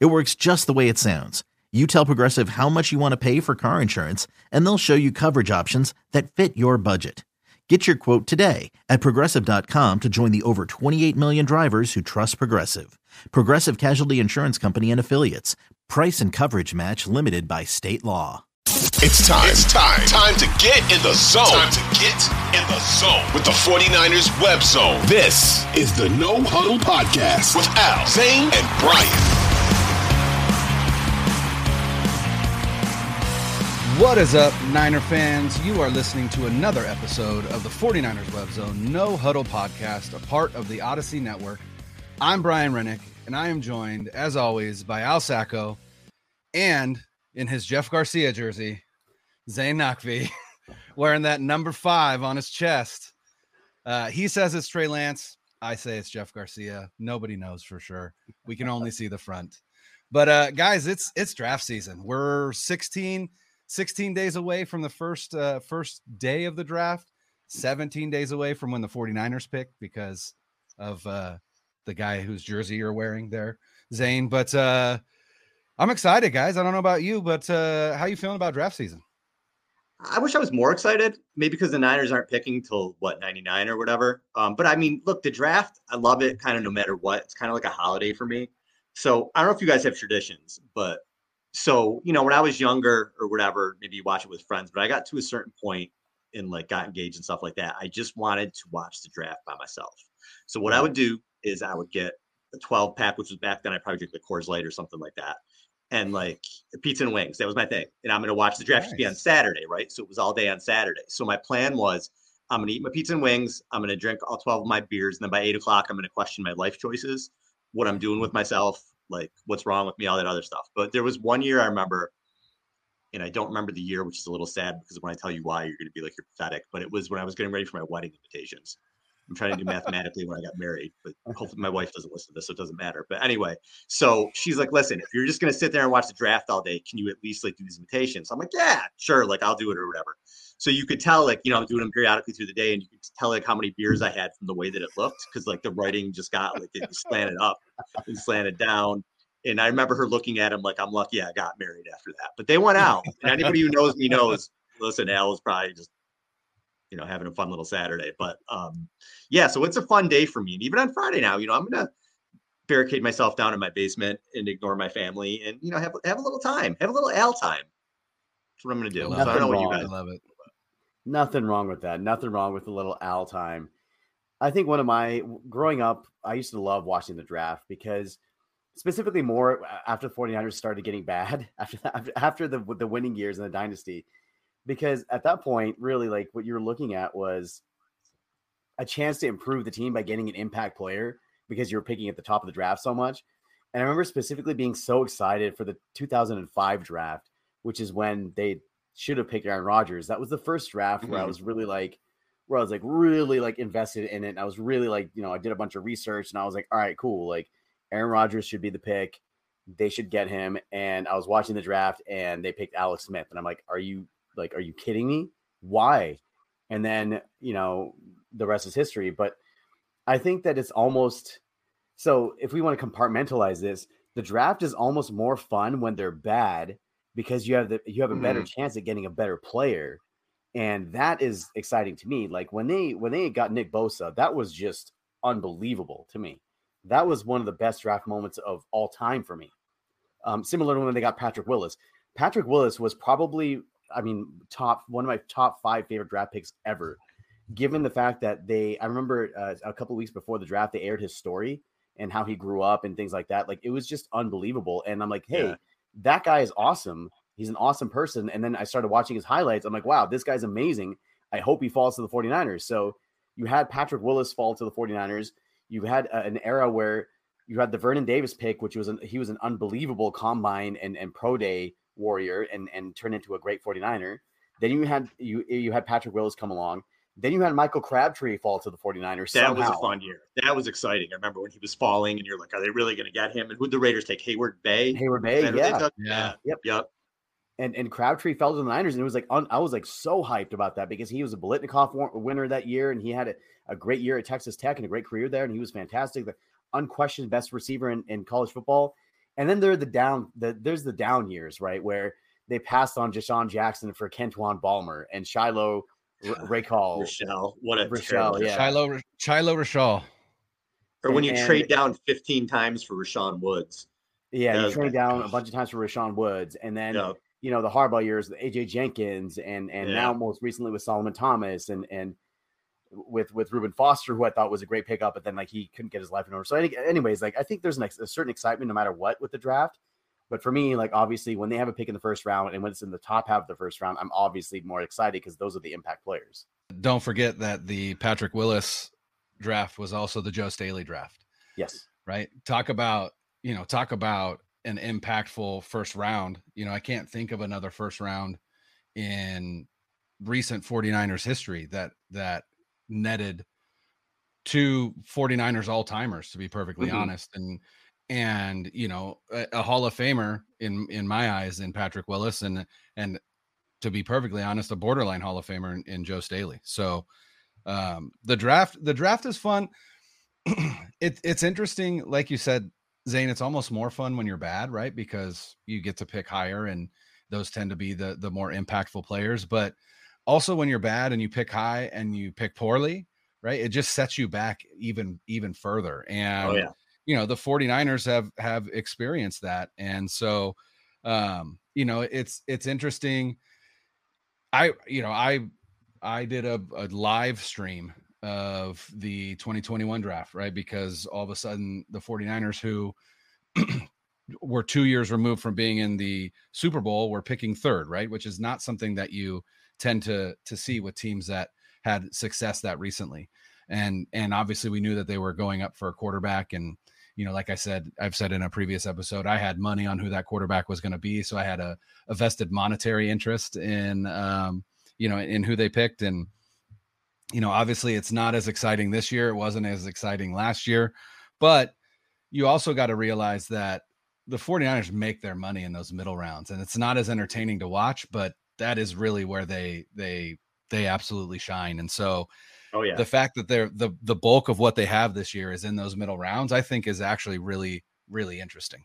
It works just the way it sounds. You tell Progressive how much you want to pay for car insurance, and they'll show you coverage options that fit your budget. Get your quote today at progressive.com to join the over 28 million drivers who trust Progressive. Progressive Casualty Insurance Company and Affiliates. Price and coverage match limited by state law. It's time. It's time. Time to get in the zone. Time to get in the zone with the 49ers web zone. This is the No Huddle Podcast with Al, Zane, and Brian. What is up, Niner fans? You are listening to another episode of the 49ers Web Zone No Huddle Podcast, a part of the Audacy Network. I'm Brian Rennick, and I am joined, as always, by Al Sacco and in his Jeff Garcia jersey, Zane Nakvi, wearing that number five on his chest. Uh, he says it's Trey Lance. I say it's Jeff Garcia. Nobody knows for sure. We can only see the front. But uh, guys, it's it's draft season. We're 16- 16 days away from the first uh, first day of the draft, 17 days away from when the 49ers pick because of uh, the guy whose jersey you're wearing there, Zane. But uh, I'm excited, guys. I don't know about you, but uh, how you feeling about draft season? I wish I was more excited, maybe because the Niners aren't picking till what 99 or whatever. Um, but I mean, look, the draft, I love it kind of no matter what. It's kind of like a holiday for me. So I don't know if you guys have traditions, but so you know when i was younger or whatever maybe you watch it with friends but i got to a certain point and like got engaged and stuff like that i just wanted to watch the draft by myself. So what i mm-hmm. would do is i would get a 12 pack which was back then i probably drink the Coors Light or something like that and like pizza and wings that was my thing and i'm going to watch the draft nice. be on saturday right? So it was all day on saturday. So my plan was i'm going to eat my pizza and wings i'm going to drink all 12 of my beers and then by 8 o'clock i'm going to question my life choices what i'm doing with myself like what's wrong with me, all that other stuff. But there was one year I remember, and I don't remember the year, which is a little sad because when I tell you why, you're going to be like you're pathetic. But it was when I was getting ready for my wedding invitations. I'm trying to do mathematically when I got married, but hopefully my wife doesn't listen to this, so it doesn't matter. But anyway, so she's like, "Listen, if you're just gonna sit there and watch the draft all day, can you at least like do these invitations?" I'm like, "Yeah, sure, like I'll do it or whatever." So you could tell, like, you know, I'm doing them periodically through the day, and you could tell like how many beers I had from the way that it looked, because like the writing just got like it slanted up and slanted down. And I remember her looking at him like, I'm lucky I got married after that. But they went out. And anybody who knows me knows, listen, Al was probably just, you know, having a fun little Saturday. But um, yeah, so it's a fun day for me. And even on Friday now, you know, I'm gonna barricade myself down in my basement and ignore my family and you know have have a little time, have a little Al time. That's what I'm gonna do. So I don't know what you guys love it. Nothing wrong with that. Nothing wrong with a little Al time. I think one of my growing up, I used to love watching the draft because specifically more after the 49ers started getting bad after that, after the the winning years in the dynasty because at that point really like what you were looking at was a chance to improve the team by getting an impact player because you were picking at the top of the draft so much and i remember specifically being so excited for the 2005 draft which is when they should have picked Aaron Rodgers. That was the first draft mm-hmm. where I mm-hmm. was really like, where I was like really like invested in it. And I was really like, you know, I did a bunch of research and I was like, all right, cool. Like Aaron Rodgers should be the pick. They should get him. And I was watching the draft and they picked Alex Smith. And I'm like, are you like, are you kidding me? Why? And then, you know, the rest is history. But I think that it's almost so if we want to compartmentalize this, the draft is almost more fun when they're bad because you have the you have a better mm-hmm. chance at getting a better player. And that is exciting to me. Like when they when they got Nick Bosa, that was just unbelievable to me that was one of the best draft moments of all time for me. Um, similar to when they got Patrick Willis. Patrick Willis was probably, I mean, top one of my top five favorite draft picks ever. Given the fact that they, I remember uh, a couple weeks before the draft, they aired his story and how he grew up and things like that. Like it was just unbelievable. And I'm like, hey, yeah. that guy is awesome. He's an awesome person. And then I started watching his highlights. I'm like, wow, this guy's amazing. I hope he falls to the 49ers. So you had Patrick Willis fall to the 49ers you had a, an era where You had the Vernon Davis pick, which was an, he was an unbelievable combine and, and pro day warrior and, and turn into a great 49er. Then you had you you had Patrick Willis come along. Then you had Michael Crabtree fall to the 49ers. That somehow. was a fun year. That was exciting. I remember when he was falling, and you're like, "Are they really going to get him?" And who'd the Raiders take? Heyward-Bey. Hayward Bay, that yeah. Yeah. Yep. Yep. and and Crabtree fell to the Niners, and it was like un, I was like so hyped about that because he was a Biletnikoff wa- winner that year, and he had a, a great year at Texas Tech and a great career there, and he was fantastic, the unquestioned best receiver in, in college football. And then there are the down, the there's the down years, right, where they passed on DeSean Jackson for Kentwan Balmer and Chilo R- Raycall. Rochelle. What a Rochelle, terrible yeah. Chilo Chilo Rachal. Or when you And- trade down 15 times for Rashaun Woods. Yeah, That you trade bad. down a bunch of times for Rashaun Woods, and then Yeah. you know the Harbaugh years, AJ Jenkins, and and Yeah. now most recently with Solomon Thomas, and and with with Reuben Foster, who I thought was a great pickup, but then like he couldn't get his life in order. So any- anyways, like I think there's an ex- a certain excitement no matter what with the draft. But for me, like obviously when they have a pick in the first round and when it's in the top half of the first round, I'm obviously more excited because those are the impact players. Don't forget that the Patrick Willis draft was also the Joe Staley draft, Yes. right? Talk about, you know, talk about an impactful first round. You know, I can't think of another first round in recent 49ers history that that netted two 49ers all-timers to be perfectly Mhm. honest and and you know a, a hall of famer in in my eyes in Patrick Willis and and to be perfectly honest a borderline hall of famer in, in Joe Staley. So um the draft the draft is fun. It, it's interesting like you said Zane it's almost more fun when you're bad right? Because you get to pick higher and those tend to be the the more impactful players but also when you're bad and you pick high and you pick poorly right it just sets you back even even further. And Oh, yeah. you know the 49ers have have experienced that. And so um you know it's it's interesting. I you know i i did a, a live stream of the 2021 draft right because all of a sudden the 49ers who were two years removed from being in the super bowl were picking third right which is not something that you tend to to see with teams that had success that recently. And and obviously we knew that they were going up for a quarterback. And you know like i said i've said in a previous episode i had money on who that quarterback was going to be. So i had a, a vested monetary interest in um you know in who they picked. And you know obviously it's not as exciting this year. It wasn't as exciting last year. But you also got to realize that the 49ers make their money in those middle rounds. And it's not as entertaining to watch but that is really where they they they absolutely shine and so Oh, yeah. the fact that they're the the bulk of what they have this year is in those middle rounds, I think is actually really really interesting.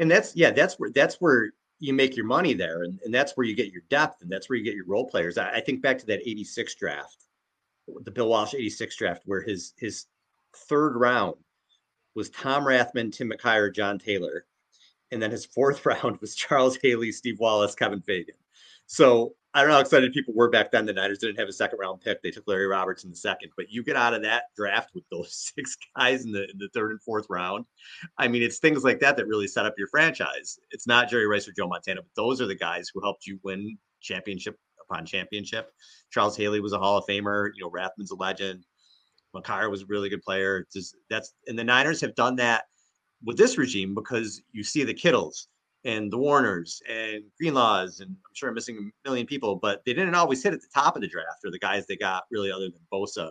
And that's yeah that's where that's where you make your money there and, and that's where you get your depth and that's where you get your role players. I, I think back to that 86 draft the bill walsh 86 draft where his his third round was tom rathman tim mckyer john taylor and then his fourth round was charles haley steve wallace kevin fagan. So i don't know how excited people were back then the niners didn't have a second round pick they took larry roberts in the second but you get out of that draft with those six guys in the in the third and fourth round I mean, it's things like that that really set up your franchise. It's not Jerry Rice or Joe Montana, but those are the guys who helped you win championship upon championship. Charles Haley was a Hall of Famer. You know, Rathman's a legend. McKyer was a really good player. Just that's and the Niners have done that with this regime because you see the Kittles and the Warners and Greenlaws, and I'm sure I'm missing a million people, but they didn't always hit at the top of the draft or the guys they got really other than Bosa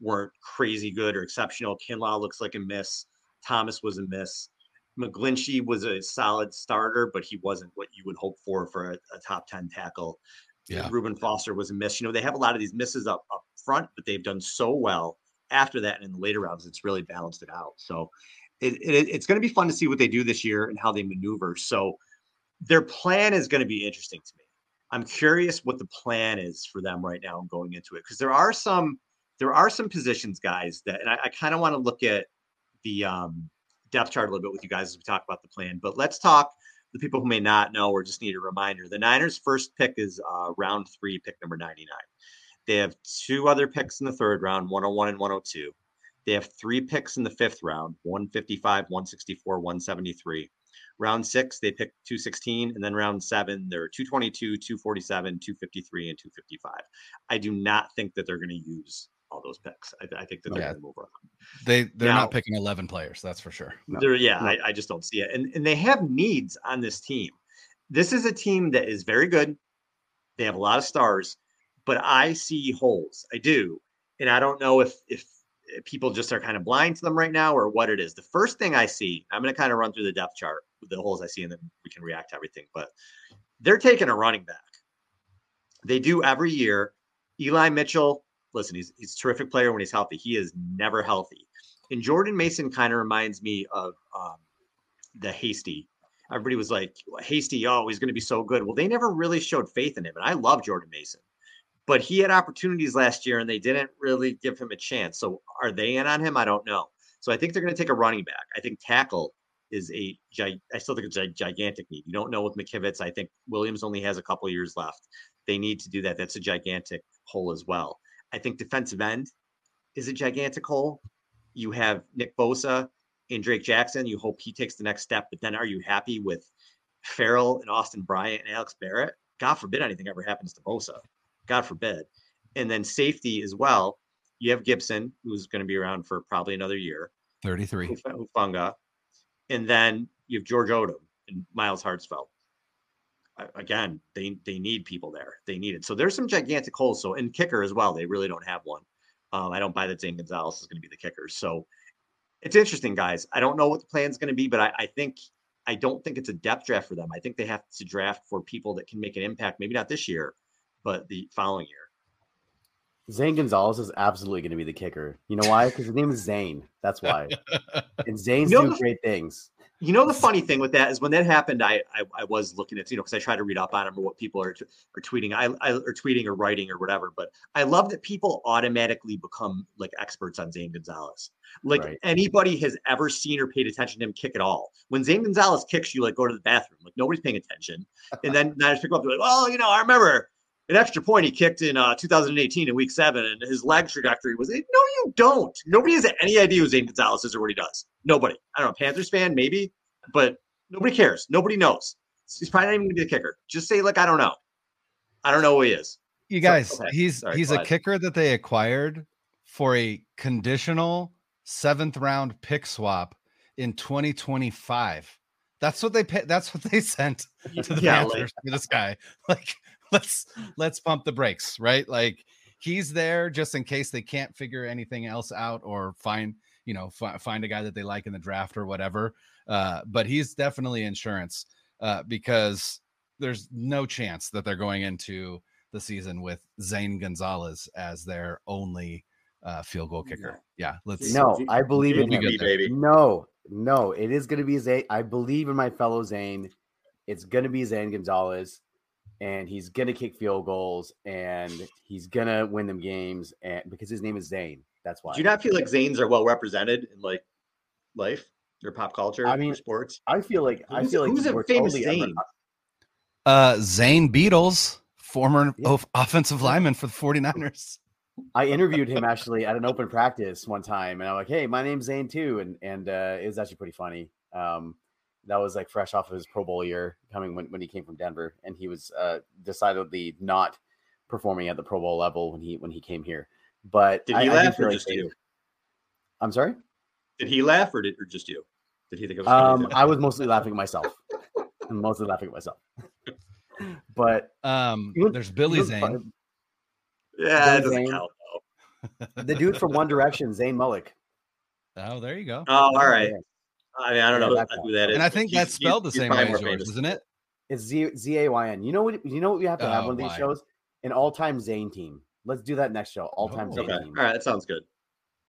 weren't crazy good or exceptional. Kinlaw looks like a miss. Thomas was a miss. McGlinchey was a solid starter, but he wasn't what you would hope for for a, a top 10 tackle. Yeah. Reuben Foster was a miss. You know, they have a lot of these misses up, up front, but they've done so well after that and in the later rounds, it's really balanced it out. So it, it, it's going to be fun to see what they do this year and how they maneuver. So their plan is going to be interesting to me. I'm curious what the plan is for them right now going into it because there are some there are some positions, guys, that and I, I kind of want to look at the um, depth chart a little bit with you guys as we talk about the plan. But let's talk the people who may not know or just need a reminder. The Niners' first pick is uh, round three, pick number 99. They have two other picks in the third round, 101 and 102. They have three picks in the fifth round, 155, 164, 173. Round six, they pick 216. And then round seven, they're 222, 247, 253, and 255. I do not think that they're going to use all those picks. I, I think that they're Yeah. going to move around. They they're Now- not picking eleven players. That's for sure. No, They're, yeah, no. I, I just don't see it. And, and they have needs on this team. This is a team that is very good. They have a lot of stars, but I see holes. I do. And I don't know if if if people just are kind of blind to them right now or what it is. The first thing I see, I'm going to kind of run through the depth chart the holes I see, and then we can react to everything. But they're taking a running back. They do every year. Eli Mitchell, listen, he's he's a terrific player when he's healthy. He is never healthy. And Jordan Mason kind of reminds me of um, the Hasty. Everybody was like, Hasty, oh, he's going to be so good. Well, they never really showed faith in him. And I love Jordan Mason, but he had opportunities last year and they didn't really give him a chance. So are they in on him? I don't know. So I think they're going to take a running back. I think tackle is a I still think it's a gigantic need. You don't know with McKivitz. I think Williams only has a couple years left. They need to do that. That's a gigantic hole as well. I think defensive end is a gigantic hole. You have Nick Bosa and Drake Jackson. You hope he takes the next step, but then are you happy with Ferrell and Austin Bryant and Alex Barrett? God forbid anything ever happens to Bosa. God forbid. And then safety as well. You have Gibson, who's going to be around for probably another year. Thirty three. Huf- Hufanga. And then you have George Odom and Myles Hartsfield. Again, they they need people there. They need it. So there's some gigantic holes. So and kicker as well. They really don't have one. Um, I don't buy that Zane Gonzalez is going to be the kicker. So it's interesting, guys. I don't know what the plan is going to be, but I, I think I don't think it's a depth draft for them. I think they have to draft for people that can make an impact. Maybe not this year, but the following year. Zane Gonzalez is absolutely going to be the kicker. You know why? Because his name is Zane. That's why. And Zane's You know do the- great things. You know the funny thing with that is when that happened, I I, I was looking at you know because I try to read up on them or what people are t- are tweeting, I, I or tweeting or writing or whatever. But I love that people automatically become like experts on Zane Gonzalez. Like Right. anybody has ever seen or paid attention to him kick at all. When Zane Gonzalez kicks, you like go to the bathroom, like nobody's paying attention. And then Niners pick him up, they're like, well, you know, I remember an extra point he kicked in uh, 2018 in Week Seven, and his leg trajectory was. No, you don't. Nobody has any idea who Zane Gonzalez is or what he does. Nobody. I don't know. Panthers fan, maybe, but nobody cares. Nobody knows. He's probably not even going to be the kicker. Just say like I don't know. I don't know who he is. You So- guys, okay, he's sorry, he's a kicker that they acquired for a conditional seventh round pick swap in 2025. That's what they pay, that's what they sent to the Yeah, like- Panthers for this guy. Like, let's let's pump the brakes, right? Like he's there just in case they can't figure anything else out or find you know fi- find a guy that they like in the draft or whatever. Uh, but he's definitely insurance uh, because there's no chance that they're going into the season with Zane Gonzalez as their only uh, field goal kicker. Yeah, let's. No, I believe in him. baby. No, no, it is going to be Zane. I believe in my fellow Zane. It's going to be Zane Gonzalez, and he's going to kick field goals, and he's going to win them games, and because his name is Zane. That's why. Do you not feel like Zanes are well represented in like life or pop culture? I mean, or sports. I feel like I feel like who's a famous totally under- Zane? Uh, Zane Beadles, former Yeah. offensive lineman for the 49ers. I interviewed him actually at an open practice one time, and I'm like, "Hey, my name's Zane too," and and uh, it was actually pretty funny. Um, that was like fresh off of his Pro Bowl year, coming when, when he came from Denver, and he was uh, decidedly not performing at the Pro Bowl level when he when he came here. But Did he I laugh feel or just Zane- you? I'm sorry. Did he laugh or did or just you? Did he think it was? Um, I was mostly laughing at myself. I'm mostly laughing at myself. But Um, You know- there's Billy you know, Zane. yeah, it Billy doesn't Zane. count though. the dude from One Direction, Zayn Malik. Oh, there you go. Oh, all right. Yeah. I mean, I don't know that who that is. And I think that's spelled the he's- he's same way as yours, isn't it? It's Z Z A Y N. You know what? You know what we have to have Oh, one of these why? shows? An all time Zane team. Let's do that next show. All time Oh. Zane Okay. team. All right. That sounds good.